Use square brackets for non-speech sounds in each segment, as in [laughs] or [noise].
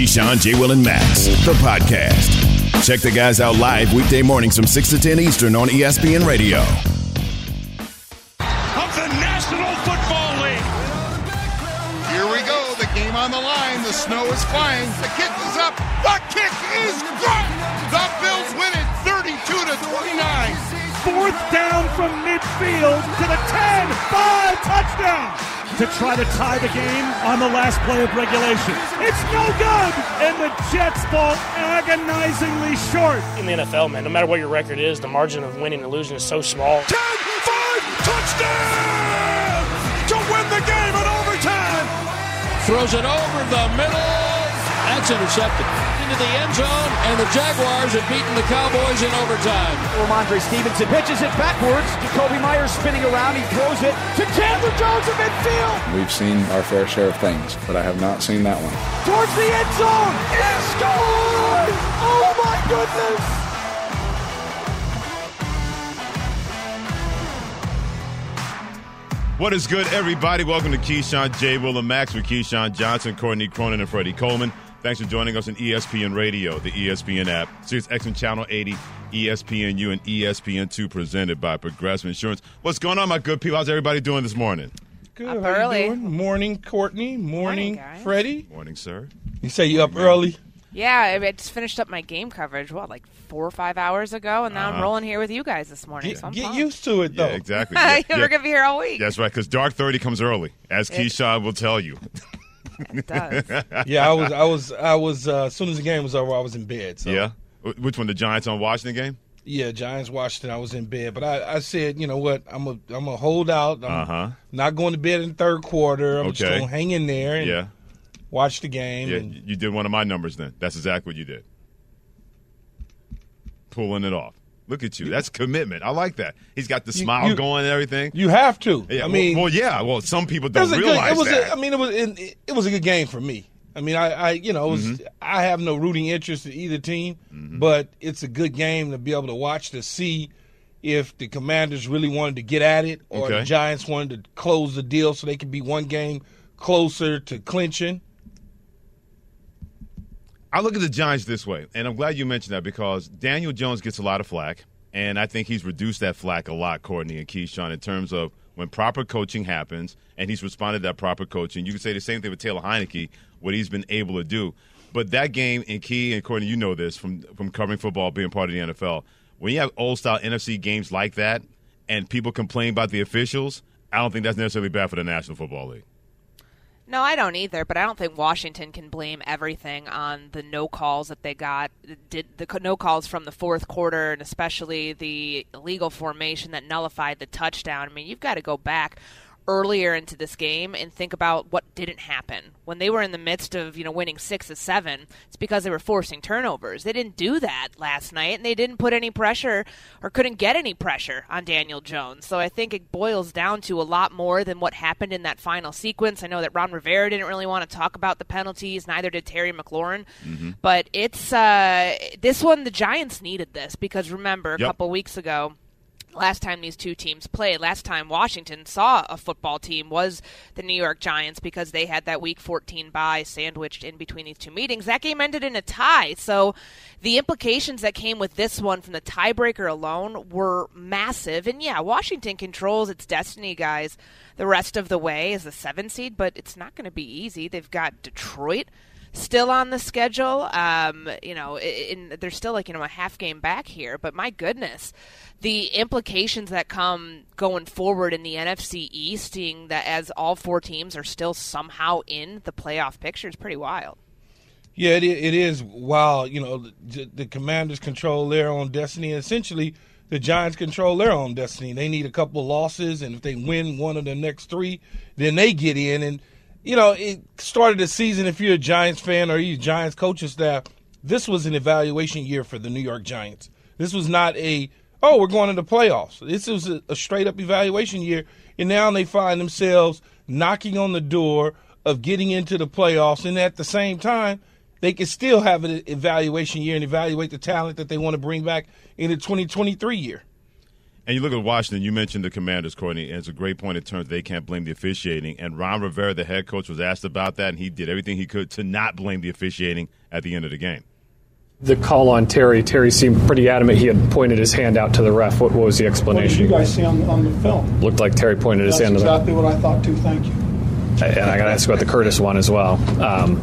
Keyshawn, J. Will, and Max, the podcast. Check the guys out live weekday mornings from 6 to 10 Eastern on ESPN Radio. of the National Football League. Here we go. The game on the line. The snow is flying. The kick is up. The kick is good. The Bills win it 32 to 29. Fourth down from midfield to the 10. Five touchdown to try to tie the game on the last play of regulation. It's no good. And the Jets fall agonizingly short. in the NFL, man, no matter what your record is, the margin of winning and losing is so small. 10 5 touchdown to win the game in overtime. throws it over the middle. That's intercepted into the end zone, and the Jaguars have beaten the Cowboys in overtime. Rhamondre Stevenson pitches it backwards. Jakobi Meyers spinning around. He throws it to Chandler Jones in midfield. We've seen our fair share of things, but I have not seen that one. Towards the end zone. He scores! Oh my goodness! What is good, everybody? Welcome to Keyshawn J. Will and Max with Keyshawn Johnson, Courtney Cronin, and Freddie Coleman. Thanks for joining us on ESPN Radio, the ESPN app, Sirius XM Channel 80, ESPNU, and E ESPN2 presented by Progressive Insurance. What's going on, my good people? How's everybody doing this morning? Good. Up How you early. doing? Morning, Courtney. Morning, Morning. Freddie. Morning, sir. You say you up early? Yeah, I I just finished up my game coverage, what, like four or five hours ago, and now I'm Uh-huh. rolling here with you guys this morning. so Get, I'm get used to it, though. Yeah, exactly. [laughs] Yeah, We're yeah. going to be here all week. That's right, because Dark 30 comes early, as Keyshawn will tell you. It does. [laughs] Yeah, I was, I was, I was. Uh, as soon as the game was over, I was in bed. So. Yeah? Which one, the Giants on Washington game? Yeah, Giants, Washington. I was in bed, but I, I said, you know what? I'm a, I'm a hold out. I'm Uh-huh. not going to bed in the third quarter. I'm just Okay. going to hang in there and Yeah. watch the game. Yeah, and you did one of my numbers then. That's exactly what you did. Pulling it off. Look at you. That's commitment. I like that. He's got the smile you- going and everything. you have to. Yeah, I well- mean, well, yeah. Well, some people don't was a good. realize It was. that. A, I mean, it was. It, it was a good game for me. I mean, I, I you know, it was. Mm-hmm. I have no rooting interest in either team, but it's a good game to be able to watch to see if the Commanders really wanted to get at it or the Giants wanted to close the deal so they could be one game closer to clinching. I look at the Giants this way, and I'm glad you mentioned that because Daniel Jones gets a lot of flack, and I think he's reduced that flack a lot, Courtney and Keyshawn, in terms of when proper coaching happens, and he's responded to that proper coaching. You can say the same thing with Taylor Heinicke, what he's been able to do. But that game, and Key and Courtney, you know this from from covering football, being part of the NFL. When you have old style NFC games like that, and people complain about the officials, I don't think that's necessarily bad for the National Football League. No, I don't either, but I don't think Washington can blame everything on the no calls that they got. Did the no calls from the fourth quarter and especially the illegal formation that nullified the touchdown. I mean, you've got to go back earlier into this game and think about what didn't happen. When they were in the midst of, you know, winning 6 to 7, it's because they were forcing turnovers. They didn't do that last night and they didn't put any pressure or couldn't get any pressure on Daniel Jones. So I think it boils down to a lot more than what happened in that final sequence. I know that Ron Rivera didn't really want to talk about the penalties, neither did Terry McLaurin. But it's uh, this one the Giants needed this because remember a Yep. couple weeks ago last time these two teams played, last time Washington saw a football team was the New York Giants because they had that week 14 bye sandwiched in between these two meetings. That game ended in a tie. So the implications that came with this one from the tiebreaker alone were massive. And yeah, Washington controls its destiny, guys, the rest of the way as a seven seed, but it's not going to be easy. They've got Detroit still on the schedule. Um, you know, in, they're still like you know a half game back here, but my goodness, the implications that come going forward in the NFC East, seeing that as all four teams are still somehow in the playoff picture, is pretty wild. Yeah, it, it is wild. You know, the, the Commanders control their own destiny. Essentially, the Giants control their own destiny. They need a couple losses, and if they win one of the next three, then they get in. And you know, it started the season. If you're a Giants fan or you Giants coaching staff, this was an evaluation year for the New York Giants. This was not a oh we're going to the playoffs. This was a, a straight up evaluation year, and now they find themselves knocking on the door of getting into the playoffs, and at the same time they can still have an evaluation year and evaluate the talent that they want to bring back in the 2023 year. And you look at Washington, you mentioned the commanders, Courtney, and it's a great point in terms they can't blame the officiating. And Ron Rivera, the head coach, was asked about that, and he did everything he could to not blame the officiating at the end of the game. The call on Terry, Terry seemed pretty adamant he had pointed his hand out to the ref. What, what was the explanation? What did you guys see on, on the film? Looked like Terry pointed That's his hand exactly to the That's exactly what I thought, too. Thank you. And I got to ask about the Curtis one as well. Um,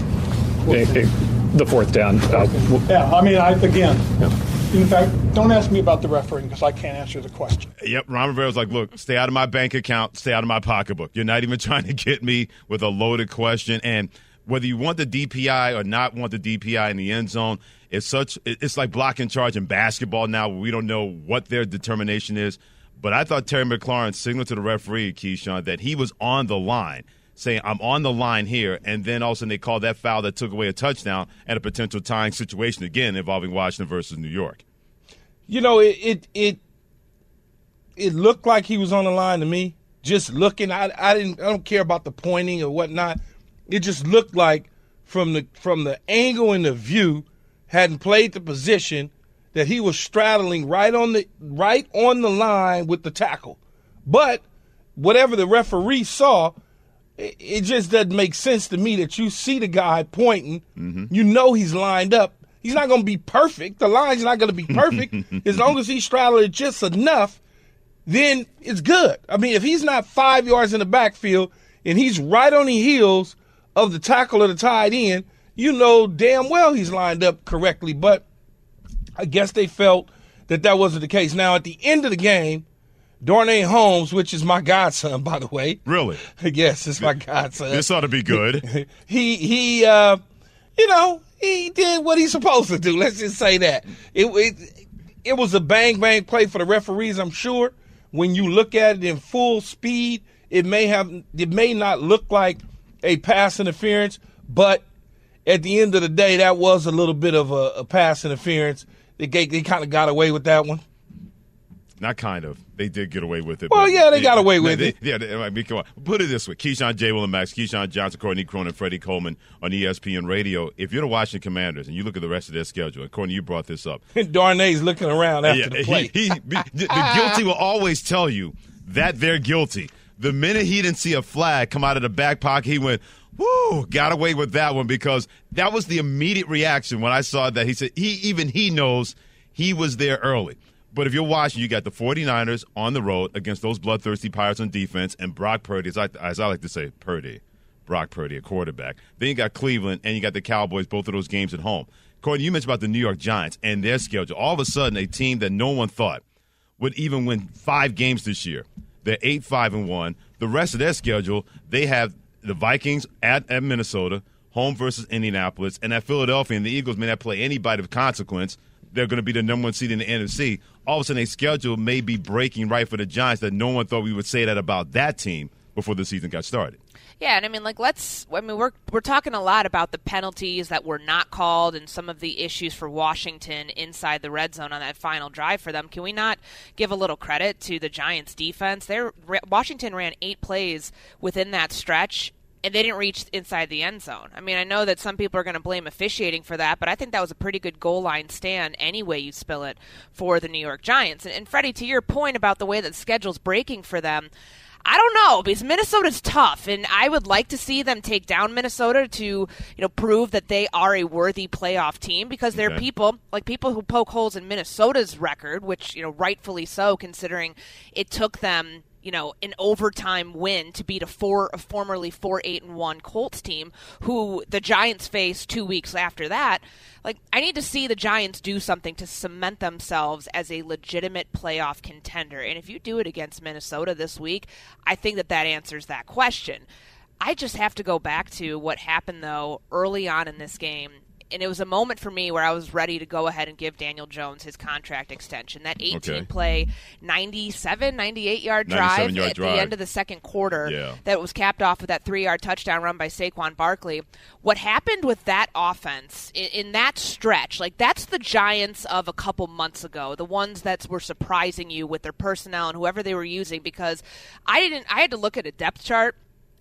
it, it, the fourth down. Uh, yeah, I mean, I, again, yeah. In fact, don't ask me about the refereeing because I can't answer the question. Yep, Ron Rivera was like, look, stay out of my bank account, stay out of my pocketbook. You're not even [laughs] trying to get me with a loaded question. And whether you want the DPI or not want the DPI in the end zone, it's such it's like blocking charge in basketball now we don't know what their determination is. But I thought Terry McLaurin signaled to the referee, Keyshawn, that he was on the line saying, I'm on the line here. And then all of a sudden they called that foul that took away a touchdown and a potential tying situation again involving Washington versus New York. You know, it, it, it, it looked like he was on the line to me. Just looking, I, I didn't, I don't care about the pointing or whatnot. It just looked like from the from the angle and the view, hadn't played the position that he was straddling right on the right on the line with the tackle. But whatever the referee saw, it just doesn't make sense to me that you see the guy pointing, mm-hmm. you know he's lined up. He's not going to be perfect. The line's not going to be perfect. [laughs] as long as he straddles it just enough, then it's good. I mean, if he's not five yards in the backfield and he's right on the heels of the tackle of the tight end, you know damn well he's lined up correctly. But I guess they felt that that wasn't the case. Now, at the end of the game, Darnay Holmes, which is my godson, by the way. Really? [laughs] yes, it's my godson. This ought to be good. [laughs] he he, uh, you know, he did what he's supposed to do. Let's just say that it, it it was a bang bang play for the referees. I'm sure when you look at it in full speed, it may have it may not look like a pass interference, but at the end of the day, that was a little bit of a, a pass interference. They they kind of got away with that one. Not kind of. They did get away with it. Well, yeah, they got away with they, it. Yeah, they, I mean, come on. Put it this way: Keyshawn J. Will and Max, Keyshawn Johnson, Courtney Cronin, Freddie Coleman on ESPN Radio. If you're the Washington Commanders and you look at the rest of their schedule, and Courtney, you brought this up. [laughs] Darnay's looking around after yeah, the play. He, he, [laughs] the guilty will always tell you that they're guilty. The minute he didn't see a flag come out of the back pocket, he went, Woo, got away with that one because that was the immediate reaction when I saw that. He said he even he knows he was there early. But if you're watching, you got the 49ers on the road against those bloodthirsty Pirates on defense, and Brock Purdy, as I, as I like to say, Purdy, Brock Purdy, a quarterback. Then you got Cleveland, and you got the Cowboys, both of those games at home. Courtney, you mentioned about the New York Giants and their schedule. All of a sudden, a team that no one thought would even win five games this year. They're eight, five, and one. The rest of their schedule, they have the Vikings at, at Minnesota, home versus Indianapolis, and at Philadelphia. And the Eagles may not play anybody of consequence. They're going to be the number one seed in the NFC. All of a sudden, a schedule may be breaking right for the Giants that no one thought we would say that about that team before the season got started. Yeah, and I mean, like, let's. I mean, we're we're talking a lot about the penalties that were not called and some of the issues for Washington inside the red zone on that final drive for them. Can we not give a little credit to the Giants' defense? There, Washington ran eight plays within that stretch, and they didn't reach inside the end zone. I mean, I know that some people are going to blame officiating for that, but I think that was a pretty good goal line stand any way you spill it for the New York Giants. And, and Freddie, to your point about the way that the schedule's breaking for them. I don't know because Minnesota's tough, and I would like to see them take down Minnesota to, you know, prove that they are a worthy playoff team. Because there are people like people who poke holes in Minnesota's record, which you know, rightfully so, considering it took them you know, an overtime win to beat a four, a formerly four eight and one Colts team, who the Giants faced two weeks after that. Like, I need to see the Giants do something to cement themselves as a legitimate playoff contender. And if you do it against Minnesota this week, I think that that answers that question. I just have to go back to what happened though early on in this game and it was a moment for me where I was ready to go ahead and give Daniel Jones his contract extension. That 18 Okay. play, 97, 98 yard drive yard at drive. the end of the second quarter Yeah. that was capped off with that three yard touchdown run by Saquon Barkley. What happened with that offense in, in that stretch, like that's the Giants of a couple months ago, the ones that were surprising you with their personnel and whoever they were using because I didn't, I had to look at a depth chart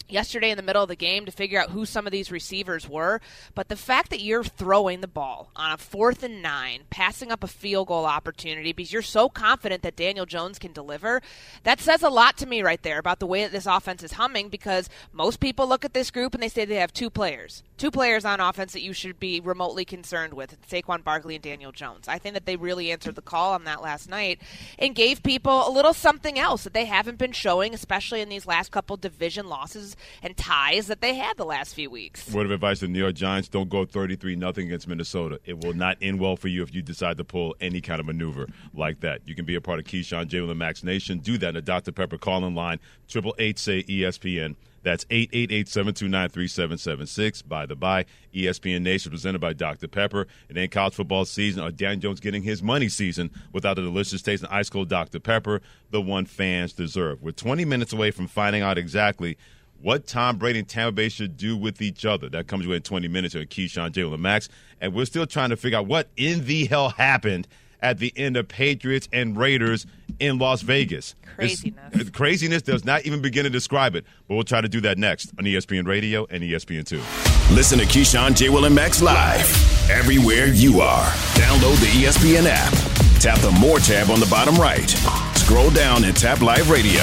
yesterday in the middle of the game to figure out who some of these receivers were. But the fact that you're throwing the ball on a fourth and nine, passing up a field goal opportunity because you're so confident that Daniel Jones can deliver, that says a lot to me right there about the way that this offense is humming because most people look at this group and they say they have two players. Two players on offense that you should be remotely concerned with Saquon Barkley and Daniel Jones. I think that they really answered the call on that last night and gave people a little something else that they haven't been showing, especially in these last couple division losses and ties that they had the last few weeks. Word of advice to New York Giants: Don't go thirty-three nothing against Minnesota. It will not end well for you if you decide to pull any kind of maneuver like that. You can be a part of Keyshawn J. Will and Max Nation. Do that in the Dr Pepper call in line triple eight say ESPN. That's 888-729-3776. By the by, ESPN Nation presented by Dr. Pepper. It ain't college football season or Dan Jones getting his money season without a delicious taste of ice cold Dr. Pepper, the one fans deserve. We're 20 minutes away from finding out exactly what Tom Brady and Tampa Bay should do with each other. That comes away in 20 minutes here at Keyshawn, J. Will, and Max. And we're still trying to figure out what in the hell happened at the end of Patriots and Raiders in Las Vegas. Craziness. This- craziness does not even begin to describe it, but we'll try to do that next on ESPN Radio and ESPN2. Listen to Keyshawn, J. Will, and Max live everywhere you are. Download the ESPN app. Tap the More tab on the bottom right. Scroll down and tap Live Radio.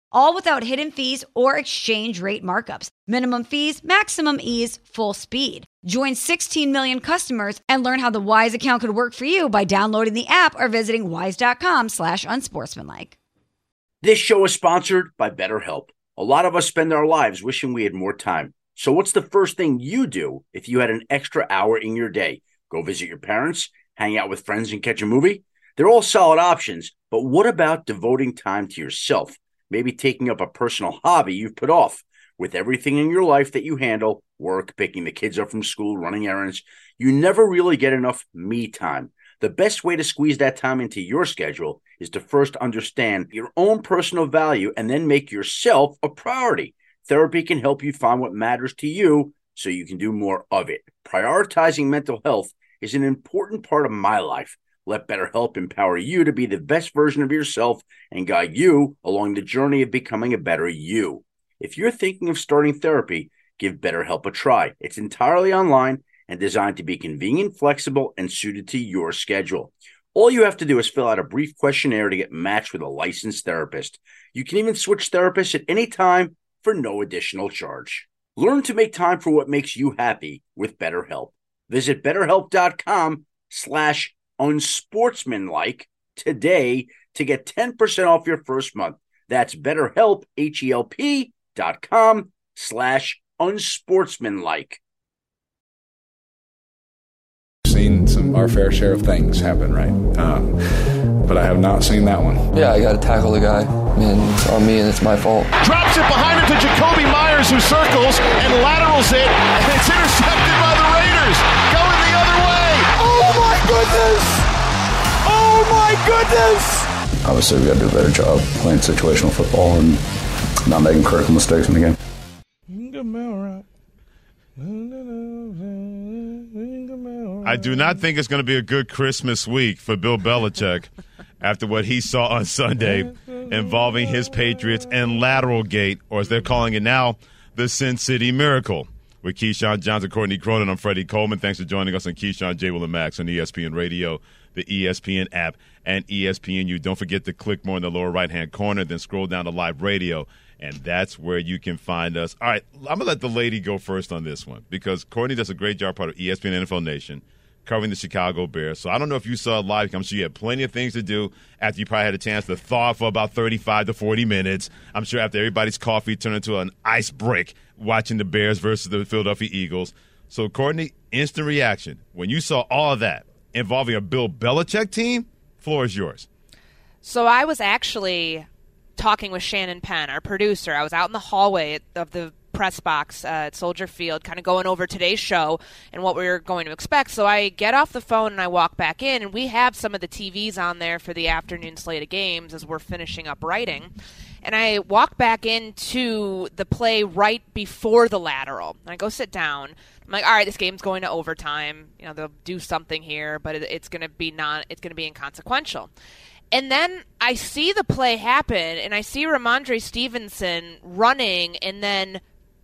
All without hidden fees or exchange rate markups. Minimum fees, maximum ease, full speed. Join 16 million customers and learn how the Wise account could work for you by downloading the app or visiting wise.com slash unsportsmanlike. This show is sponsored by BetterHelp. A lot of us spend our lives wishing we had more time. So, what's the first thing you do if you had an extra hour in your day? Go visit your parents, hang out with friends, and catch a movie? They're all solid options, but what about devoting time to yourself? Maybe taking up a personal hobby you've put off. With everything in your life that you handle work, picking the kids up from school, running errands you never really get enough me time. The best way to squeeze that time into your schedule is to first understand your own personal value and then make yourself a priority. Therapy can help you find what matters to you so you can do more of it. Prioritizing mental health is an important part of my life. Let BetterHelp empower you to be the best version of yourself and guide you along the journey of becoming a better you. If you're thinking of starting therapy, give BetterHelp a try. It's entirely online and designed to be convenient, flexible, and suited to your schedule. All you have to do is fill out a brief questionnaire to get matched with a licensed therapist. You can even switch therapists at any time for no additional charge. Learn to make time for what makes you happy with BetterHelp. Visit betterhelp.com slash unsportsmanlike today to get 10% off your first month. That's betterhelp, H-E-L-P dot com slash unsportsmanlike. Seen some our fair share of things happen, right? Um, but I have not seen that one. Yeah, I got to tackle the guy, and it's on me, and it's my fault. Drops it behind him to Jakobi Meyers, who circles and laterals it, and it's intercepted by the Raiders. Goodness! Obviously, we got to do a better job playing situational football and not making critical mistakes in the game. I do not think it's going to be a good Christmas week for Bill Belichick [laughs] after what he saw on Sunday involving his Patriots and lateral gate, or as they're calling it now, the Sin City Miracle. With Keyshawn Johnson, Courtney Cronin, I'm Freddie Coleman. Thanks for joining us on Keyshawn, J. Will, and Max on ESPN Radio, the ESPN app, and ESPNU. Don't forget to click more in the lower right hand corner, then scroll down to live radio, and that's where you can find us. All right, I'm going to let the lady go first on this one because Courtney does a great job part of ESPN NFL Nation covering the Chicago Bears. So I don't know if you saw it live. I'm sure you had plenty of things to do after you probably had a chance to thaw for about 35 to 40 minutes. I'm sure after everybody's coffee turned into an ice brick watching the Bears versus the Philadelphia Eagles. So, Courtney, instant reaction. When you saw all of that involving a Bill Belichick team, floor is yours. So I was actually talking with Shannon Penn, our producer. I was out in the hallway of the press box uh, at Soldier Field, kind of going over today's show and what we were going to expect. So I get off the phone and I walk back in, and we have some of the TVs on there for the afternoon slate of games as we're finishing up writing. And I walk back into the play right before the lateral. And I go sit down. I'm like, all right, this game's going to overtime. You know, they'll do something here, but it, it's going to be not. It's going to be inconsequential. And then I see the play happen, and I see Rhamondre Stevenson running, and then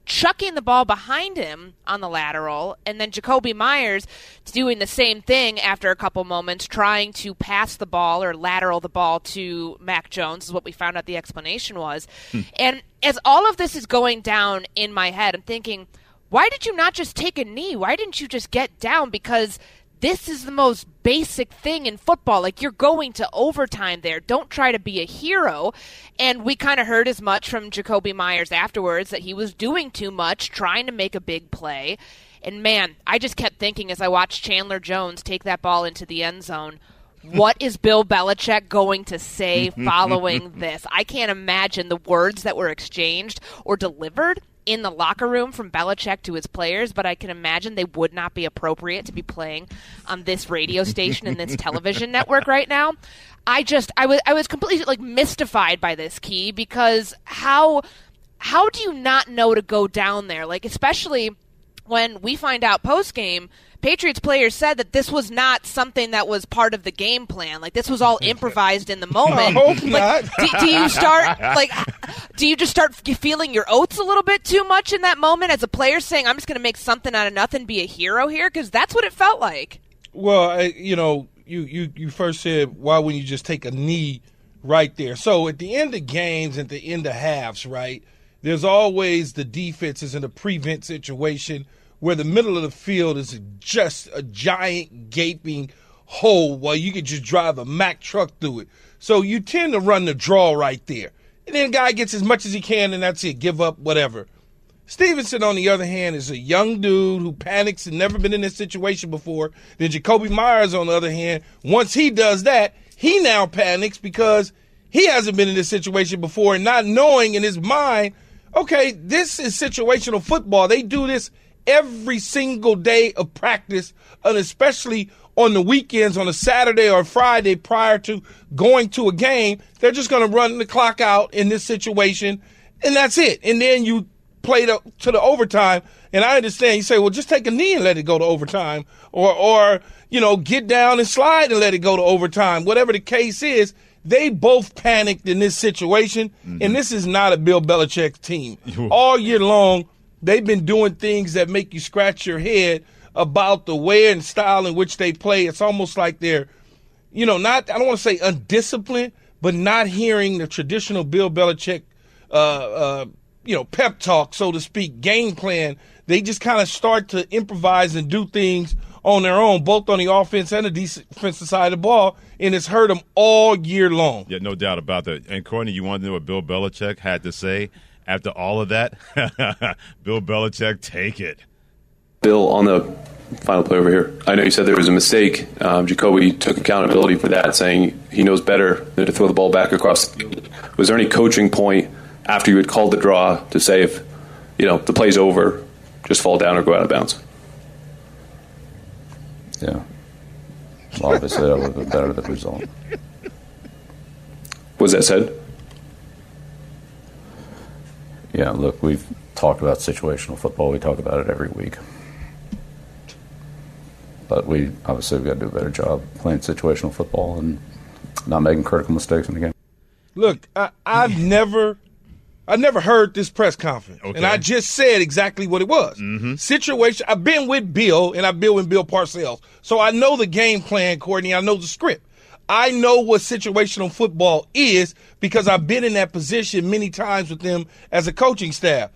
chucking the ball behind him on the lateral, and then Jakobi Meyers doing the same thing after a couple moments, trying to pass the ball or lateral the ball to Mac Jones, is what we found out the explanation was. Hmm. And as all of this is going down in my head, I'm thinking, why did you not just take a knee? Why didn't you just get down? Because this is the most basic thing in football. Like you're going to overtime there. Don't try to be a hero. And we kind of heard as much from Jakobi Meyers afterwards that he was doing too much, trying to make a big play. And man, I just kept thinking as I watched Chandler Jones take that ball into the end zone. [laughs] What is Bill Belichick going to say [laughs] following this? I can't imagine the words that were exchanged or delivered in the locker room from Belichick to his players, but I can imagine they would not be appropriate to be playing on this radio station and this television network right now. I just I was I was completely like mystified by this key because how how do you not know to go down there? Like especially when we find out post game Patriots players said that this was not something that was part of the game plan. Like this was all [laughs] improvised in the [laughs] moment. I hope not. do, do you start like? Do you just start feeling your oats a little bit too much in that moment as a player, saying, "I'm just going to make something out of nothing, be a hero here"? Because that's what it felt like. Well, I, you know, you, you, you first said, why wouldn't you just take a knee right there? So at the end of games, at the end of halves, right, there's always the defenses in a prevent situation where the middle of the field is just a giant gaping hole while you could just drive a Mack truck through it. So you tend to run the draw right there. And then the guy gets as much as he can, and that's it. Give up, whatever. Stevenson, on the other hand, is a young dude who panics and never been in this situation before. Then Jakobi Meyers, on the other hand, once he does that, he now panics because he hasn't been in this situation before and not knowing in his mind, okay, this is situational football. They do this every single day of practice, and especially on the weekends, on a Saturday or a Friday prior to going to a game. They're just going to run the clock out in this situation, and that's it. And then you play to, to the overtime. And I understand you say, well, just take a knee and let it go to overtime, or or you know, get down and slide and let it go to overtime. Whatever the case is, they both panicked in this situation, Mm-hmm. and this is not a Bill Belichick team. [laughs] All year long, they've been doing things that make you scratch your head about the way and style in which they play. It's almost like they're, you know, not I don't want to say undisciplined, but not hearing the traditional Bill Belichick, uh, uh, you know, pep talk, so to speak, game plan. They just kind of start to improvise and do things on their own, both on the offense and the defensive side of the ball, and it's hurt them all year long. Yeah, no doubt about that. And Courtney, you want to know what Bill Belichick had to say after all of that? [laughs] Bill Belichick, take it. Bill, on the final play over here. I know you said there was a mistake. Um, Jakobi took accountability for that, saying he knows better than to throw the ball back across the field. Was there any coaching point after you had called the draw to say if you know the play's over, just fall down or go out of bounds? Yeah. Well, obviously, that would have been better the result. Was that said? Yeah, look, we've talked about situational football. We talk about it every week. But we obviously we've got to do a better job playing situational football and not making critical mistakes in the game. Look, I, I've [laughs] never, I never heard this press conference, Okay. and I just said exactly what it was. Mm-hmm. Situation. I've been with Bill, and I've been with Bill Parcells, so I know the game plan, Courtney. I know the script. I know what situational football is because I've been in that position many times with them as a coaching staff.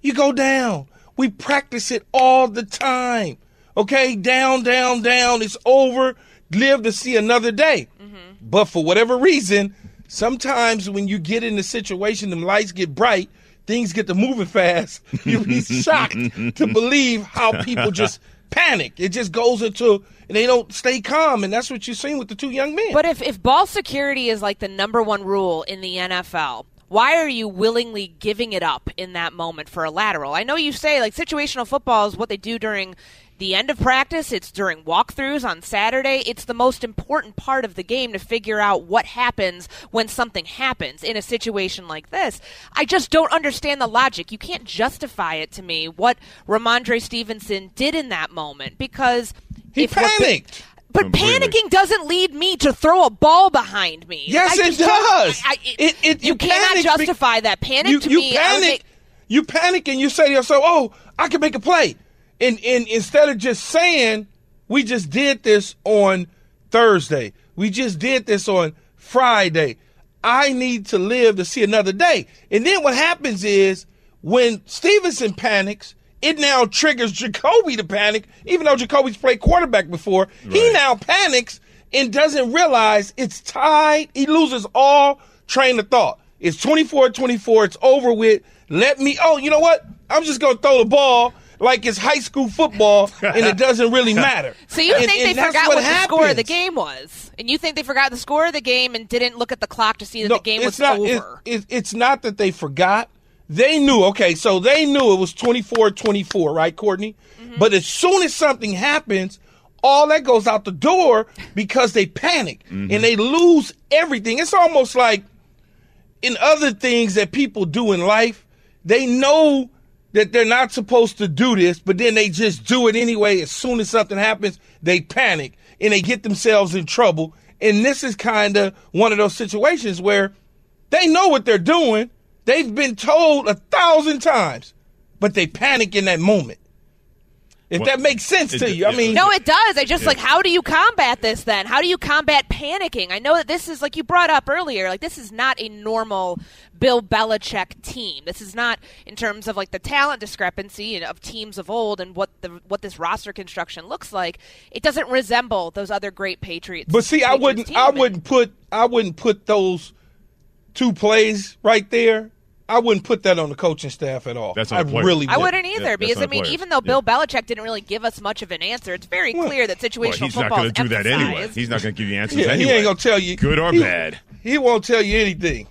You go down. We practice it all the time. Okay, down, down, down. It's over. Live to see another day. Mm-hmm. But for whatever reason, sometimes when you get in the situation, the lights get bright, things get to moving [laughs] fast. You'll be shocked to believe how people just [laughs] panic. It just goes into and they don't stay calm, and that's what you're seeing with the two young men. But if, if ball security is like the number one rule in the NFL, why are you willingly giving it up in that moment for a lateral? I know you say like situational football is what they do during the end of practice, it's during walkthroughs on Saturday. It's the most important part of the game to figure out what happens when something happens in a situation like this. I just don't understand the logic. You can't justify it to me what Rhamondre Stevenson did in that moment because he if panicked. but panicking doesn't lead me to throw a ball behind me. Yes, I it does. I- I- It- it- you you cannot panic be- justify that. Panic you, to you me. I panic. make- you panic and you say to yourself, "Oh, I can make a play," and and instead of just saying, "We just did this on Thursday. We just did this on Friday. I need to live to see another day." And then what happens is when Stevenson panics. It now triggers Jakobi to panic, even though Jakobi's played quarterback before. He now panics and doesn't realize it's tied. He loses all train of thought. It's 24 24. It's over with. Let me, oh, you know what? I'm just going to throw the ball like it's high school football and it doesn't really [laughs] matter. So you And- think and they forgot what, the score of the game was, and you think they forgot the score of the game and didn't look at the clock to see that No, the game it's was not, over? It, it, it's not that they forgot. They knew, okay, so they knew it was 24 24, right, Courtney? Mm-hmm. But as soon as something happens, all that goes out the door because they panic and they lose everything. It's almost like in other things that people do in life, they know that they're not supposed to do this, but then they just do it anyway. As soon as something happens, they panic and they get themselves in trouble. And this is kind of one of those situations where they know what they're doing. They've been told a thousand times, but they panic in that moment. If Well, that makes sense it- to you, I mean, No, it does. I just Yeah. like how do you combat this then? How do you combat panicking? I know that this is like you brought up earlier, like this is not a normal Bill Belichick team. This is not in terms of like the talent discrepancy of teams of old and what the what this roster construction looks like. It doesn't resemble those other great Patriots. But see, I wouldn't. I wouldn't put, I wouldn't put those two plays right there. I wouldn't put that on the coaching staff at all. That's on I the really, I wouldn't. wouldn't either Yeah, because I mean, even though Bill Belichick didn't really give us much of an answer, it's very clear that situational Well, he's not going to do that anyway. He's not going to give you [laughs] answers Yeah, anyway. he ain't gonna tell you good or he- bad. He won't tell you anything.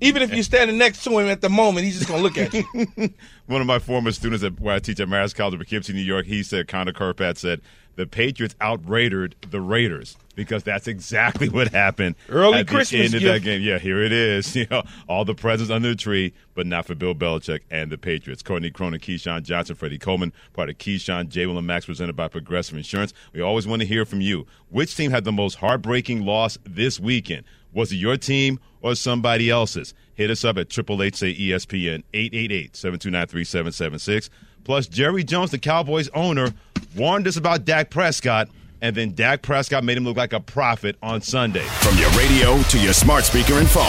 Even if you're standing next to him at the moment, he's just gonna look at you. [laughs] One of my former students at, where I teach at Marist College of Poughkeepsie, New York, he said, Connor Kerpat said, the Patriots outrated the Raiders because that's exactly [laughs] what happened Early at the Christmas end of gift. that game. Yeah, here it is. [laughs] You know, all the presents under the tree, but not for Bill Belichick and the Patriots. Courtney Cronin, Keyshawn Johnson, Freddie Coleman, part of Keyshawn, J. Will and Max, presented by Progressive Insurance. We always want to hear from you. Which team had the most heartbreaking loss this weekend? Was it your team or somebody else's? Hit us up at Triple H say ESPN 888-729-3776. Plus, Jerry Jones, the Cowboys owner, warned us about Dak Prescott, and then Dak Prescott made him look like a prophet on Sunday. From your radio to your smart speaker and phone,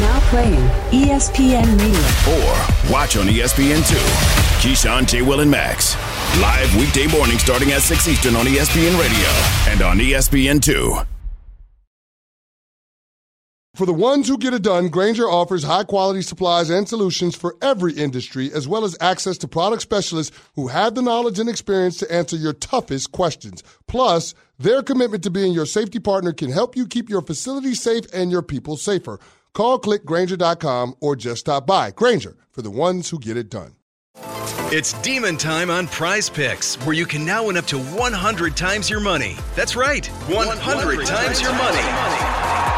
Now playing ESPN Radio. or watch on E ESPN2. Keyshawn, J. Will, and Max. Live weekday morning starting at 6 Eastern on ESPN Radio and on ESPN2. For the ones who get it done, Grainger offers high quality supplies and solutions for every industry, as well as access to product specialists who have the knowledge and experience to answer your toughest questions. Plus, their commitment to being your safety partner can help you keep your facility safe and your people safer. Call clickgranger.com or just stop by. Grainger for the ones who get it done. It's demon time on prize picks, where you can now win up to 100 times your money. That's right, 100, times your money.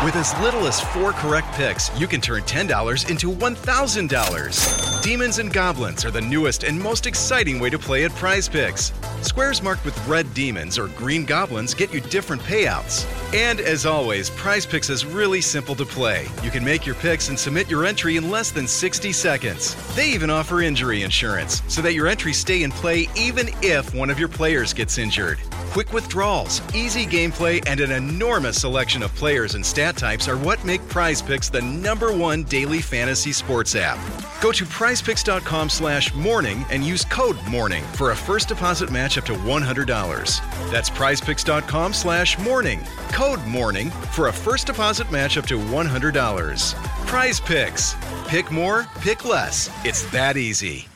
With as little as four correct picks, you can turn $10 into $1,000. Demons and Goblins are the newest and most exciting way to play at prize picks. Squares marked with red demons or green goblins get you different payouts. And as always, prize picks is really simple to play. You can make your picks and submit your entry in less than 60 seconds. They even offer injury insurance so that your entries stay in play even if one of your players gets injured. Quick withdrawals, easy gameplay, and an enormous selection of players and stat types are what make Prize Picks the number one daily fantasy sports app. Go to prizepicks.com slash morning and use code morning for a first deposit match up to $100. That's prizepicks.com slash morning. Code morning for a first deposit match up to $100. Prize Picks. Pick more, pick less. It's that easy.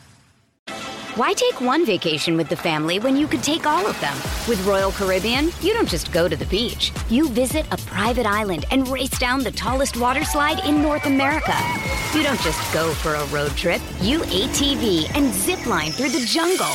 Why take one vacation with the family when you could take all of them? With Royal Caribbean, you don't just go to the beach. You visit a private island and race down the tallest water slide in North America. You don't just go for a road trip. You ATV and zip line through the jungle.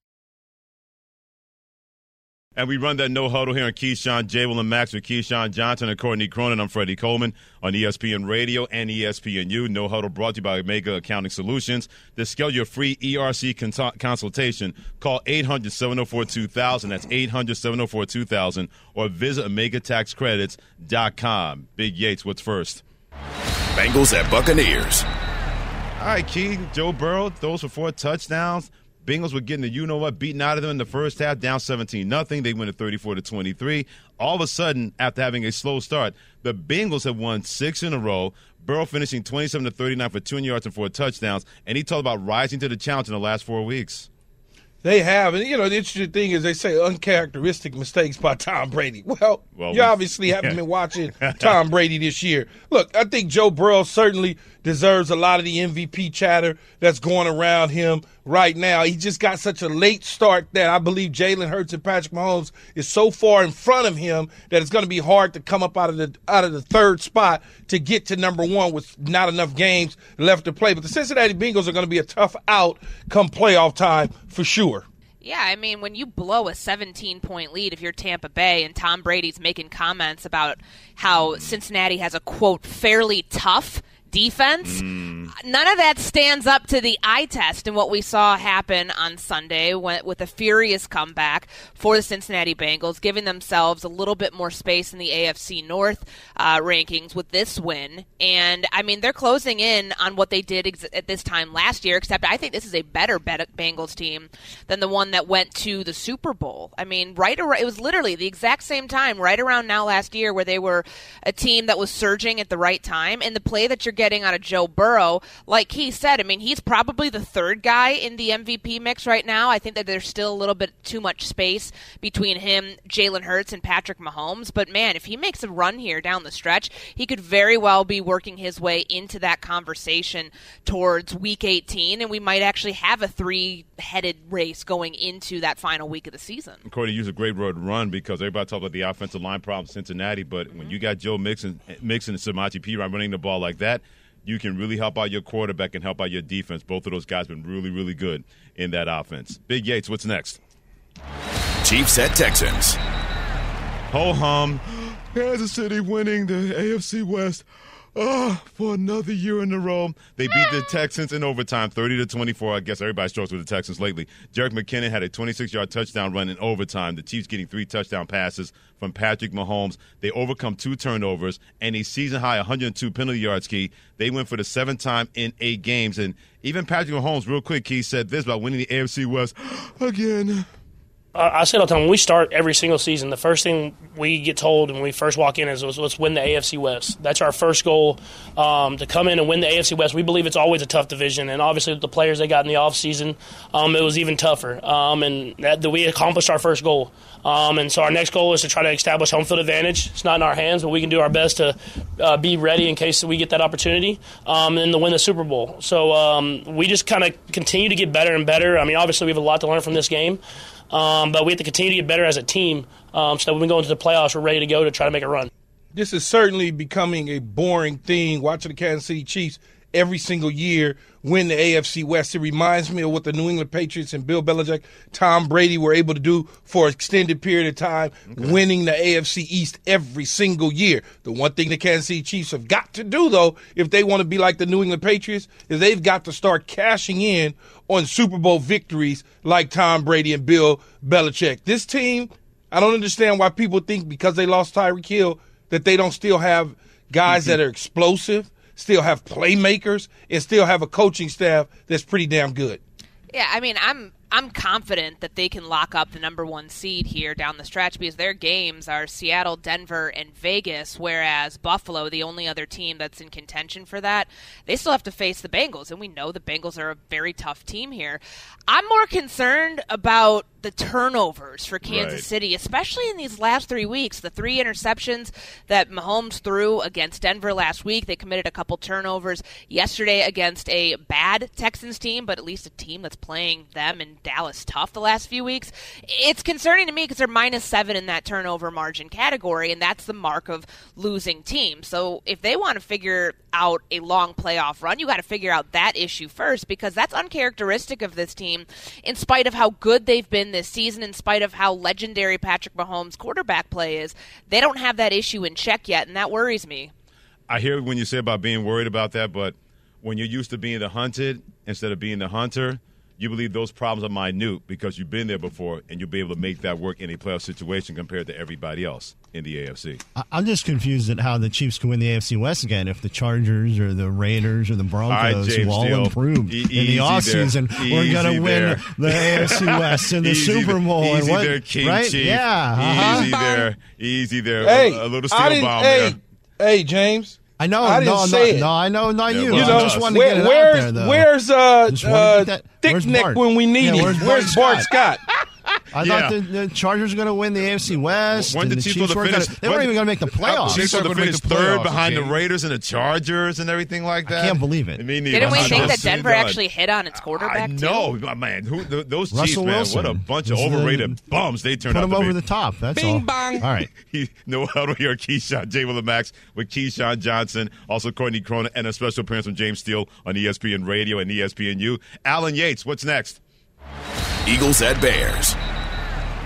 And we run that no huddle here on Keyshawn, J. Will, and Max with Keyshawn Johnson and Courtney Cronin. I'm Freddie Coleman on ESPN Radio and ESPNU. No huddle brought to you by Omega Accounting Solutions. To schedule your free ERC cons- consultation, call 800 704 2000. That's 800 704 2000. Or visit OmegaTaxCredits.com. Big Yates, what's first? Bengals at Buccaneers. All right, Key. Joe Burrow throws for four touchdowns. Bengals were getting the you know what beaten out of them in the first half, down 17 nothing. They win at 34 to 23. All of a sudden, after having a slow start, the Bengals have won six in a row. Burrow finishing 27 to 39 for 200 yards and four touchdowns, and he talked about rising to the challenge in the last four weeks. They have, and you know the interesting thing is they say uncharacteristic mistakes by Tom Brady. [laughs] Well, well you obviously [laughs] haven't been watching Tom Brady this year. Look, I think Joe Burrow certainly deserves a lot of the MVP chatter that's going around him right now. He just got such a late start that I believe Jalen Hurts and Patrick Mahomes is so far in front of him that it's going to be hard to come up out of the out of the third spot to get to number one with not enough games left to play. But the Cincinnati Bengals are going to be a tough out come playoff time for sure. Yeah, I mean, when you blow a 17 point lead, if you're Tampa Bay and Tom Brady's making comments about how Cincinnati has a quote, fairly tough defense. Mm. None of that stands up to the eye test and what we saw happen on Sunday with a furious comeback for the Cincinnati Bengals, giving themselves a little bit more space in the AFC North uh, rankings with this win. And I mean, they're closing in on what they did ex- at this time last year, except I think this is a better Bengals team than the one that went to the Super Bowl. I mean, right around, it was literally the exact same time, right around now last year, where they were a team that was surging at the right time. And the play that you're getting out of Joe Burrow, like he said, I mean, he's probably the third guy in the MVP mix right now. I think that there's still a little bit too much space between him, Jalen Hurts, and Patrick Mahomes. But man, if he makes a run here down the stretch, he could very well be working his way into that conversation towards week 18, and we might actually have a three headed race going into that final week of the season. Cody used a great word run because everybody talks about the offensive line problem Cincinnati, but mm-hmm. when you got Joe Mixon, Mixon and Samaje Perine running the ball like that, you can really help out your quarterback and help out your defense. Both of those guys been really, really good in that offense. Big Yates, what's next? Chiefs at Texans. Ho hum. Kansas City winning the AFC West. Oh, for another year in a row. They beat the Texans in overtime, 30 to 24. I guess everybody struggles with the Texans lately. Jerick McKinnon had a 26 yard touchdown run in overtime. The Chiefs getting three touchdown passes from Patrick Mahomes. They overcome two turnovers and a season high 102 penalty yards, Key. They went for the seventh time in eight games. And even Patrick Mahomes, real quick, Key said this about winning the AFC West [gasps] again. I say all the time when we start every single season, the first thing we get told when we first walk in is let's win the AFC West. That's our first goal um, to come in and win the AFC West. We believe it's always a tough division, and obviously with the players they got in the offseason, um, it was even tougher. Um, and that, we accomplished our first goal. Um, and so our next goal is to try to establish home field advantage. It's not in our hands, but we can do our best to uh, be ready in case we get that opportunity um, and to win the Super Bowl. So um, we just kind of continue to get better and better. I mean, obviously we have a lot to learn from this game. Um, but we have to continue to get better as a team um, so when we go into the playoffs, we're ready to go to try to make a run. This is certainly becoming a boring thing watching the Kansas City Chiefs every single year win the AFC West. It reminds me of what the New England Patriots and Bill Belichick, Tom Brady were able to do for an extended period of time, okay. winning the AFC East every single year. The one thing the Kansas City Chiefs have got to do, though, if they want to be like the New England Patriots, is they've got to start cashing in on Super Bowl victories like Tom Brady and Bill Belichick. This team, I don't understand why people think because they lost Tyreek Hill that they don't still have guys mm-hmm. that are explosive still have playmakers, and still have a coaching staff that's pretty damn good. Yeah, I mean, I'm I'm confident that they can lock up the number one seed here down the stretch because their games are Seattle, Denver, and Vegas, whereas Buffalo, the only other team that's in contention for that, they still have to face the Bengals, and we know the Bengals are a very tough team here. I'm more concerned about the turnovers for Kansas right. City, especially in these last three weeks. The three interceptions that Mahomes threw against Denver last week, they committed a couple turnovers yesterday against a bad Texans team, but at least a team that's playing them in Dallas tough the last few weeks. It's concerning to me because they're minus seven in that turnover margin category, and that's the mark of losing teams. So if they want to figure out a long playoff run, you got to figure out that issue first because that's uncharacteristic of this team, in spite of how good they've been this season, in spite of how legendary Patrick Mahomes' quarterback play is. They don't have that issue in check yet, and that worries me. I hear when you say about being worried about that, but when you're used to being the hunted instead of being the hunter, you believe those problems are minute because you've been there before and you'll be able to make that work in a playoff situation compared to everybody else in the AFC. I'm just confused at how the Chiefs can win the AFC West again if the Chargers or the Raiders or the Broncos, right, who all Deal. improved e- in the offseason, we're going to win the AFC [laughs] West and the easy Super Bowl. Easy and what, there, King right? Chief. Yeah. Uh-huh. Easy there. Easy there. Hey, a, a little steel bomb hey, there. Hey, James. I know. I didn't no, say no, it. no, I know, not Yeah, you. well, I know, just wanted where, to get it where's, out there, though. Where's uh, Just wanted to uh Thick where's Neck Bart? when we need Yeah, him? where's Where's Bart Bart Scott? [laughs] I Yeah. thought the, the Chargers were going to win the AFC West. When the the Chiefs Chiefs were were gonna, they weren't even going to make the playoffs. Chiefs were to are gonna finish make the third behind the Raiders and the Chargers and everything like that. I can't believe it. Me neither. Didn't we think that Denver actually hit on its quarterback I too? know, man. Who th- those Chiefs, Russell man? What a bunch of Just, overrated bums they turned Put them over the top. That's Bing all. bong. All right. [laughs] He, no Huddle here, Keyshawn, J. Will Max with Keyshawn Johnson, also Courtney Cronin, and a special appearance from James Steele on ESPN Radio and ESPNU. Alan Yates, what's next? Eagles at Bears.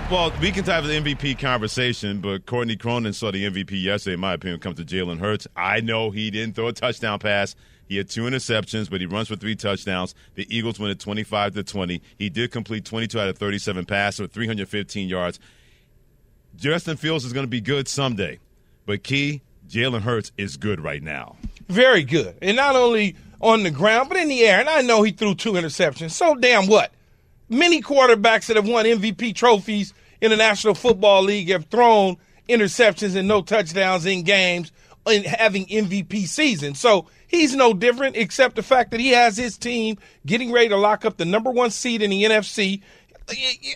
Well, we can have the MVP conversation, but Courtney Cronin saw the MVP yesterday, in my opinion, comes to Jalen Hurts. I know he didn't throw a touchdown pass. He had two interceptions, but he runs for three touchdowns. The Eagles win at 25 to 20. He did complete 22 out of 37 passes with 315 yards. Justin Fields is going to be good someday, but key, Jalen Hurts is good right now. Very good. And not only on the ground, but in the air. And I know he threw two interceptions. So damn what? Many quarterbacks that have won MVP trophies in the National Football League have thrown interceptions and no touchdowns in games and having MVP season. So he's no different, except the fact that he has his team getting ready to lock up the number one seed in the NFC.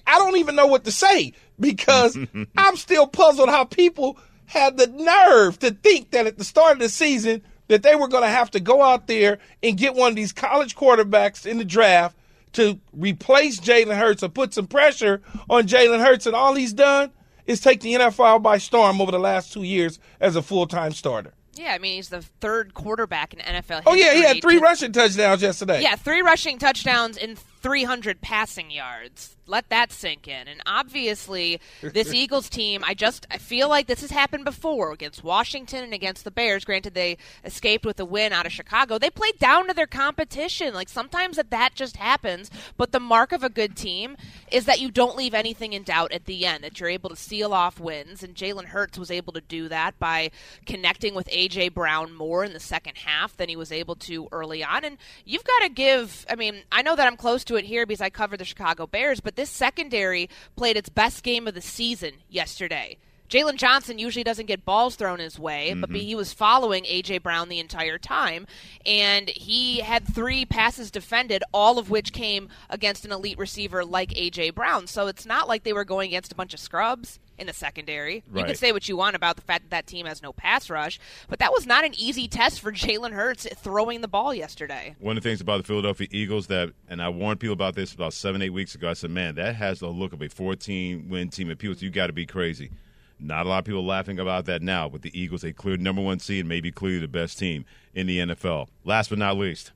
I don't even know what to say because [laughs] I'm still puzzled how people had the nerve to think that at the start of the season that they were going to have to go out there and get one of these college quarterbacks in the draft to replace Jalen Hurts or put some pressure on Jalen Hurts, and all he's done is take the NFL by storm over the last two years as a full time starter. Yeah, I mean he's the third quarterback in NFL. Oh yeah, he had three to- rushing touchdowns yesterday. Yeah, three rushing touchdowns and 300 passing yards. Let that sink in. And obviously, this [laughs] Eagles team, I just I feel like this has happened before against Washington and against the Bears. Granted, they escaped with a win out of Chicago. They played down to their competition. Like sometimes that that just happens. But the mark of a good team is that you don't leave anything in doubt at the end. That you're able to seal off wins. And Jalen Hurts was able to do that by connecting with AJ Brown more in the second half than he was able to early on. And you've got to give. I mean, I know that I'm close to to it here because I cover the Chicago Bears, but this secondary played its best game of the season yesterday. Jaylon Johnson usually doesn't get balls thrown his way, mm-hmm. but he was following A.J. Brown the entire time. And he had three passes defended, all of which came against an elite receiver like A.J. Brown. So it's not like they were going against a bunch of scrubs in the secondary. Right. You can say what you want about the fact that that team has no pass rush, but that was not an easy test for Jalen Hurts throwing the ball yesterday. One of the things about the Philadelphia Eagles that, and I warned people about this about seven, eight weeks ago. I said, man, that has the look of a 14 win team. And people, you got to be crazy. Not a lot of people laughing about that now, but the Eagles, a clear number one seed, maybe clearly the best team in the NFL. Last but not least,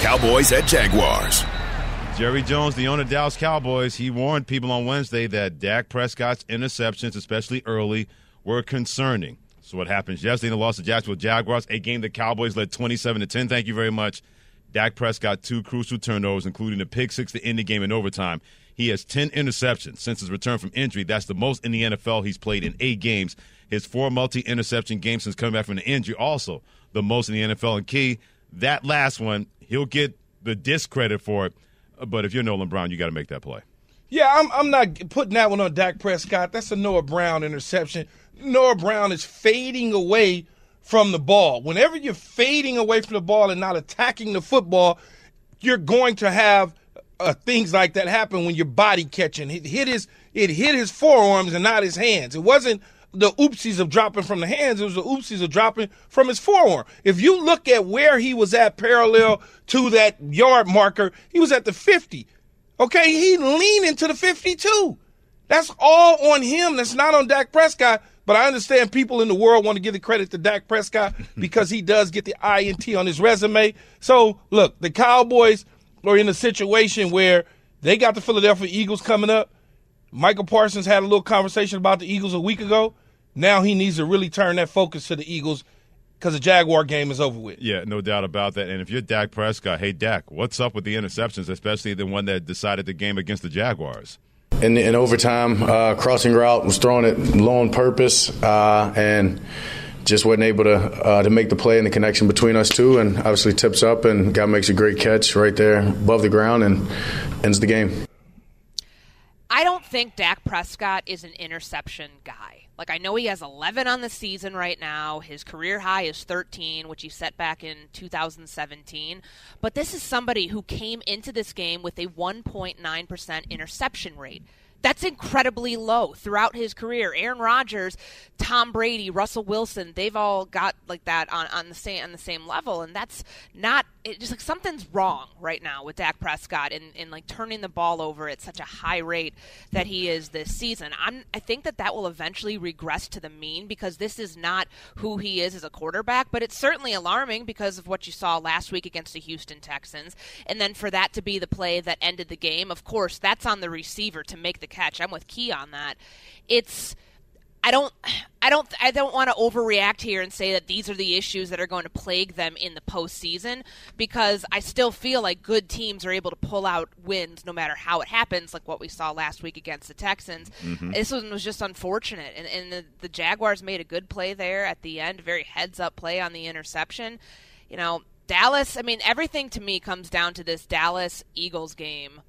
Cowboys at Jaguars. Jerry Jones, the owner of Dallas Cowboys, he warned people on Wednesday that Dak Prescott's interceptions, especially early, were concerning. So what happens yesterday in the loss to Jacksonville Jaguars, a game the Cowboys led 27 to 10. Thank you very much. Dak Prescott two crucial turnovers, including a pick six to end the game in overtime. He has 10 interceptions since his return from injury. That's the most in the NFL he's played in eight games. His four multi interception games since coming back from the injury, also the most in the NFL. And key, that last one, he'll get the discredit for it. But if you're Noah Brown, you got to make that play. Yeah, I'm, I'm not putting that one on Dak Prescott. That's a Noah Brown interception. Noah Brown is fading away from the ball. Whenever you're fading away from the ball and not attacking the football, you're going to have uh, things like that happen when your body catching. It hit his it hit his forearms and not his hands. It wasn't the oopsies of dropping from the hands. It was the oopsies of dropping from his forearm. If you look at where he was at parallel to that yard marker, he was at the 50. Okay, he leaned into the 52. That's all on him. That's not on Dak Prescott. But I understand people in the world want to give the credit to Dak Prescott [laughs] because he does get the INT on his resume. So look, the Cowboys – or in a situation where they got the Philadelphia Eagles coming up. Micah Parsons had a little conversation about the Eagles a week ago. Now he needs to really turn that focus to the Eagles because the Jaguar game is over with. Yeah, no doubt about that. And if you're Dak Prescott, hey Dak, what's up with the interceptions, especially the one that decided the game against the Jaguars? In, in overtime, uh, crossing route was throwing it low on purpose, uh, and just wasn't able to uh, to make the play and the connection between us two. And obviously tips up and guy makes a great catch right there above the ground and ends the game. I don't think Dak Prescott is an interception guy. Like I know he has 11 on the season right now. His career high is 13, which he set back in 2017. But this is somebody who came into this game with a 1.9% interception rate. That's incredibly low throughout his career. Aaron Rodgers, Tom Brady, Russell Wilson, they've all got like that on, on the same on the same level, and that's not it just like something's wrong right now with Dak Prescott and in like turning the ball over at such a high rate that he is this season. I'm I think that that will eventually regress to the mean because this is not who he is as a quarterback, but it's certainly alarming because of what you saw last week against the Houston Texans, and then for that to be the play that ended the game. Of course, that's on the receiver to make the catch. I'm with Key on that. It's I don't [sighs] I don't I don't want to overreact here and say that these are the issues that are going to plague them in the postseason because I still feel like good teams are able to pull out wins no matter how it happens, like what we saw last week against the Texans. Mm-hmm. This one was just unfortunate, and, and the, the Jaguars made a good play there at the end, very heads up play on the interception. You know, Dallas. I mean, everything to me comes down to this Dallas Eagles game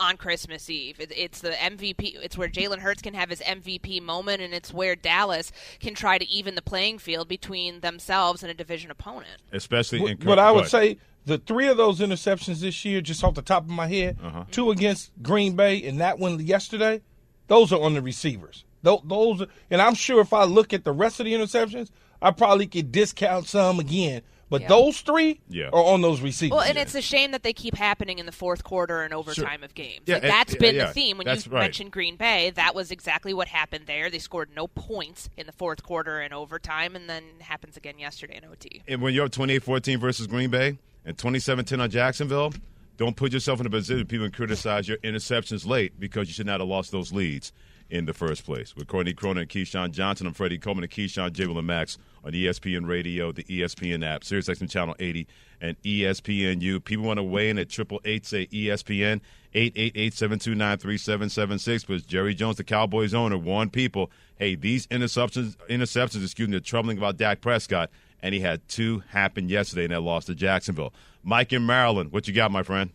on Christmas Eve. It, it's the MVP. It's where Jalen Hurts can have his MVP moment, and it's where Dallas can try to even the playing field between themselves and a division opponent. Especially in. But I would say the three of those interceptions this year, just off the top of my head, uh-huh. two against Green Bay and that one yesterday, those are on the receivers. Those, those, and I'm sure if I look at the rest of the interceptions, I probably could discount some again but yeah. those three yeah. are on those receivers. Well, and it's a shame that they keep happening in the fourth quarter and overtime sure. of games. Yeah, like, that's it, been the theme. When you right. mentioned Green Bay, that was exactly what happened there. They scored no points in the fourth quarter and overtime, and then happens again yesterday in OT. And when you're up 28-14 versus Green Bay and 27-10 on Jacksonville, don't put yourself in a position people criticize your interceptions late because you should not have lost those leads in the first place. With Courtney Cronin and Keyshawn Johnson, I'm Freddie Coleman and Keyshawn J. Will and Max on ESPN Radio, the ESPN app, SiriusXM Channel 80, and ESPNU. People want to weigh in at triple eight say ESPN 888-729-3776. But Jerry Jones, the Cowboys owner, warned people, hey, these interceptions, interceptions, excuse me, are troubling about Dak Prescott, and he had two happen yesterday in that loss to Jacksonville. Mike in Maryland, what you got, my friend?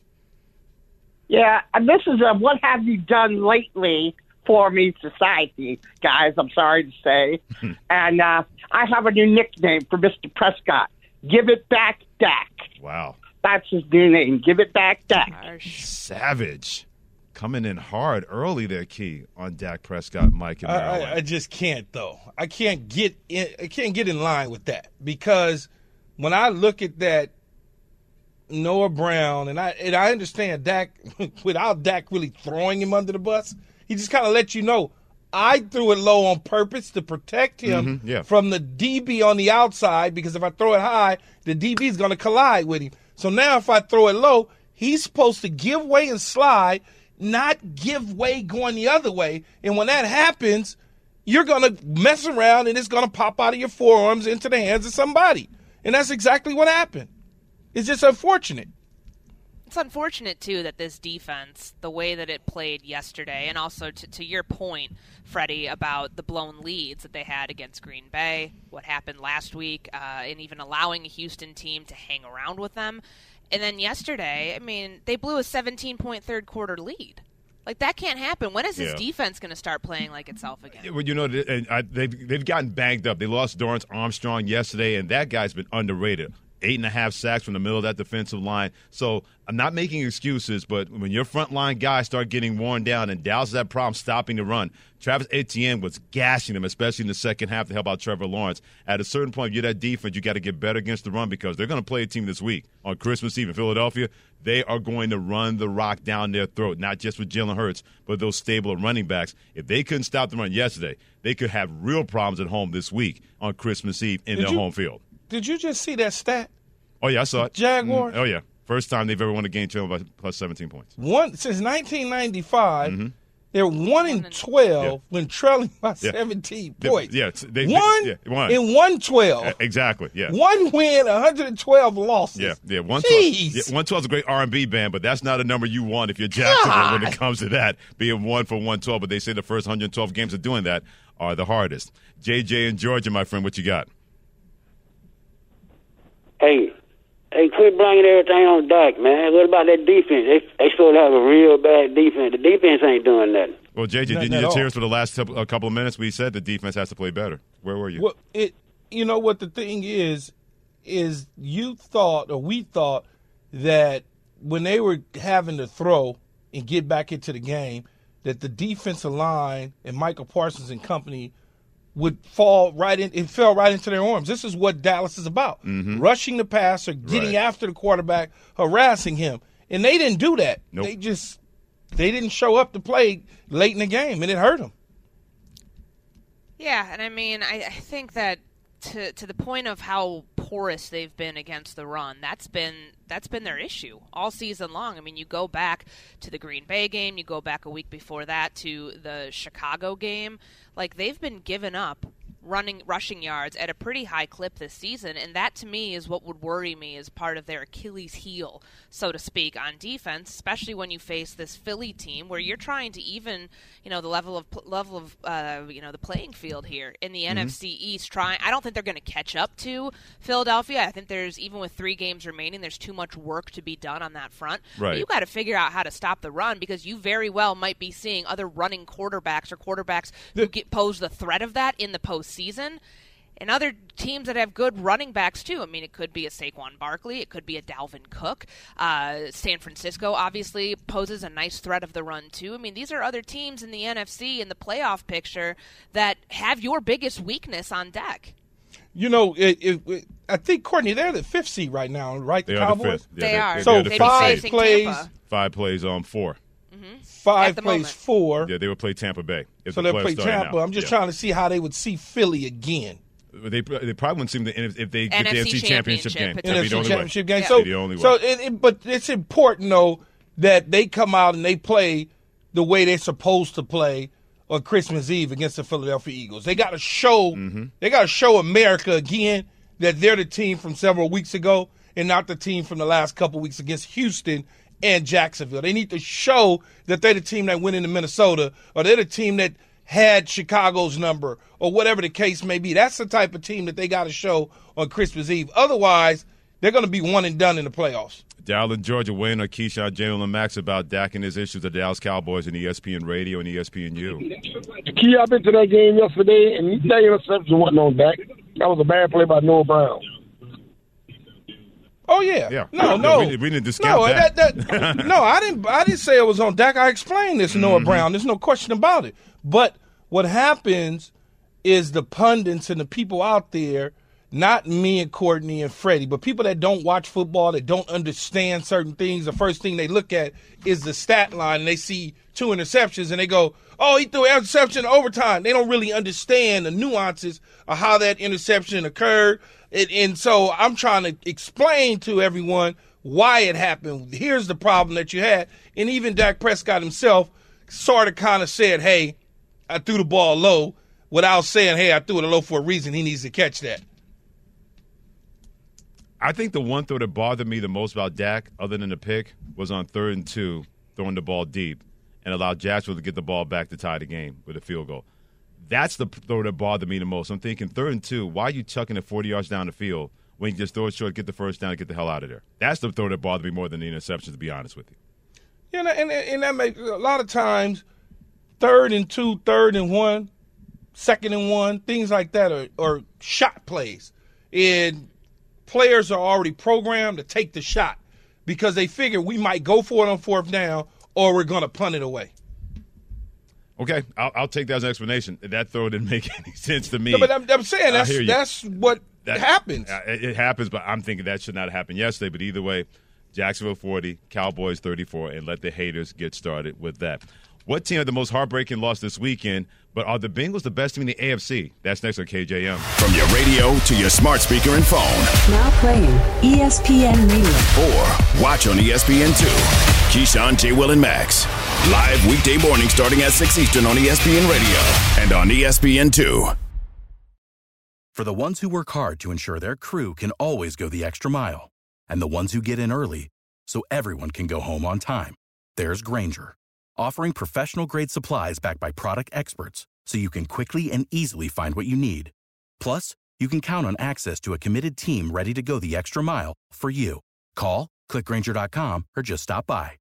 Yeah, this is a what have you done lately for me society, guys. I'm sorry to say, [laughs] and uh, I have a new nickname for Mr. Prescott. Give it back, Dak. Wow, that's his new name. Give it back, Dak. Savage. Coming in hard early there, Key on Dak Prescott, Mike and I, I, I just can't though. I can't get in. I can't get in line with that because when I look at that Noah Brown, and I and I understand Dak [laughs] without Dak really throwing him under the bus, he just kind of let you know I threw it low on purpose to protect him Mhm, yeah. from the DB on the outside because if I throw it high, the DB is going to collide with him. So now if I throw it low, he's supposed to give way and slide, not give way going the other way. And when that happens, you're going to mess around and it's going to pop out of your forearms into the hands of somebody. And that's exactly what happened. It's just unfortunate. It's unfortunate too that this defense, the way that it played yesterday, and also to, to your point, Freddie, about the blown leads that they had against Green Bay, what happened last week, uh, and even allowing a Houston team to hang around with them, and then yesterday, I mean, they blew a 17-point third quarter lead. Like that can't happen. When is this Yeah. defense going to start playing like itself again? Well, you know, th- and I, they've they've gotten banged up. They lost Dorance Armstrong yesterday, and that guy's been underrated. Eight and a half sacks from the middle of that defensive line. So I'm not making excuses, but when your front line guys start getting worn down, and Dallas has that problem stopping the run, Travis Etienne was gashing them, especially in the second half to help out Trevor Lawrence. At a certain point, you're that defense, you got to get better against the run because they're going to play a team this week on Christmas Eve in Philadelphia. They are going to run the rock down their throat, not just with Jalen Hurts, but those stable of running backs. If they couldn't stop the run yesterday, they could have real problems at home this week on Christmas Eve in Did their you- home field. Did you just see that stat? Oh yeah, I saw it. Jaguars? Mm, oh yeah, first time they've ever won a game challenge by plus 17 points. One since 1995, they're one in 12 when trailing by Mm-hmm. Yeah. 17 points. yeah, it's- they- one, yeah, one. in 112. Uh, exactly. Yeah. One win, 112 losses. Yeah, yeah, One twelve. One twelve is a great R and B band, but that's not a number you want if you're Jacksonville when it comes to that being one for one twelve. But they say the first 112 games of doing that are the hardest. JJ and Georgia, my friend, what you got? Hey, hey, quit bringing everything on Dak, man. What about that defense? They they supposed to have a real bad defense. The defense ain't doing nothing. Well, JJ, didn't you at all. cheers for the last couple- a couple of minutes? We said the defense has to play better. Where were you? Well, it you know what the thing is is you thought or we thought that when they were having to throw and get back into the game that the defensive line and Micah Parsons and company would fall right in it fell right into their arms. This is what Dallas is about. Mm-hmm. Rushing the passer, getting Right. after the quarterback, harassing him. And they didn't do that. Nope. They just they didn't show up to play late in the game and it hurt them. Yeah, and I mean, I, I think that to to the point of how porous they've been against the run, that's been that's been their issue all season long. I mean, you go back to the Green Bay game, you go back a week before that to the Chicago game, like they've been giving up running rushing yards at a pretty high clip this season and that to me is what would worry me as part of their Achilles heel so to speak on defense especially when you face this Philly team where you're trying to even you know the level of level of uh, you know the playing field here in the Mhm. NFC East trying I don't think they're going to catch up to Philadelphia I think there's even with 3 games remaining there's too much work to be done on that front Right. you got to figure out how to stop the run because you very well might be seeing other running quarterbacks or quarterbacks who get pose the threat of that in the postseason. And other teams that have good running backs too. I mean, it could be a Saquon Barkley, it could be a Dalvin Cook. Uh, San Francisco obviously poses a nice threat of the run too. I mean, these are other teams in the NFC in the playoff picture that have your biggest weakness on deck. You know, it, it, it- I think Courtney, they're the fifth seed right now, right? They the are Cowboys. the fifth. Yeah, They are. So they're the fifth five seed. plays, Five plays on four. Five At the plays moment. four. Yeah, they would play Tampa Bay. If so the they playoffs play Tampa. now. I'm just Yeah. trying to see how they would see Philly again. They, they probably wouldn't seem to if, if they get the NFC NFC Championship game. Championship, That'd be the NFC only championship way. game. That'd So, be the only way. so it, it- but it's important though that they come out and they play the way they're supposed to play on Christmas Eve against the Philadelphia Eagles. They got to show Mm-hmm. they got to show America again that they're the team from several weeks ago and not the team from the last couple weeks against Houston and Jacksonville. They need to show that they're the team that went into Minnesota or they're the team that had Chicago's number or whatever the case may be. That's the type of team that they got to show on Christmas Eve. Otherwise, they're going to be one and done in the playoffs. Dallas, Georgia weighing on Keyshawn, Jalen, and Max about Dak and his issues with the Dallas Cowboys and ESPN Radio and ESPNU. Key, I've been to that game yesterday, and that interception wasn't on Dak. That was a bad play by Noah Brown. Oh yeah, yeah. No, no, we, we didn't discount no, that. that, that [laughs] no, I didn't. I didn't say it was on Dak. I explained this, Noah Mm-hmm. Brown. There's no question about it. But what happens is the pundits and the people out there, not me and Courtney and Freddie, but people that don't watch football, that don't understand certain things. The first thing they look at is the stat line. And they see two interceptions and they go, "Oh, he threw an interception in overtime." They don't really understand the nuances of how that interception occurred. And, and so I'm trying to explain to everyone why it happened. Here's the problem that you had. And even Dak Prescott himself sort of kind of said, hey, I threw the ball low without saying, hey, I threw it low for a reason. He needs to catch that. I think the one throw that bothered me the most about Dak, other than the pick, was on third and two, throwing the ball deep and allowed Jacksonville to get the ball back to tie the game with a field goal. That's the throw that bothered me the most. I'm thinking third and two, why are you chucking it 40 yards down the field when you just throw it short, get the first down, and get the hell out of there? That's the throw that bothered me more than the interception, to be honest with you. You know, and, and that makes a lot of times third and two, third and one, second and one, things like that are, are shot plays. And players are already programmed to take the shot because they figure we might go for it on fourth down or we're going to punt it away. Okay, I'll, I'll take that as an explanation. That throw didn't make [laughs] any sense to me. No, but I'm, I'm saying that's that's what That- happens. uh, It, it happens, but I'm thinking that should not happen yesterday. But either way, Jacksonville 40, Cowboys 34, and let the haters get started with that. What team had the most heartbreaking loss this weekend? But are the Bengals the best team in the AFC? That's next on KJM. From your radio to your smart speaker and phone, Now playing ESPN Radio. or watch on E ESPN2. Keyshawn, J. Will, and Max. Live weekday morning starting at 6 Eastern on ESPN Radio and on E ESPN2. For the ones who work hard to ensure their crew can always go the extra mile, and the ones who get in early so everyone can go home on time, there's Grainger, offering professional grade supplies backed by product experts so you can quickly and easily find what you need. Plus, you can count on access to a committed team ready to go the extra mile for you. Call, clickgrainger.com, or just stop by.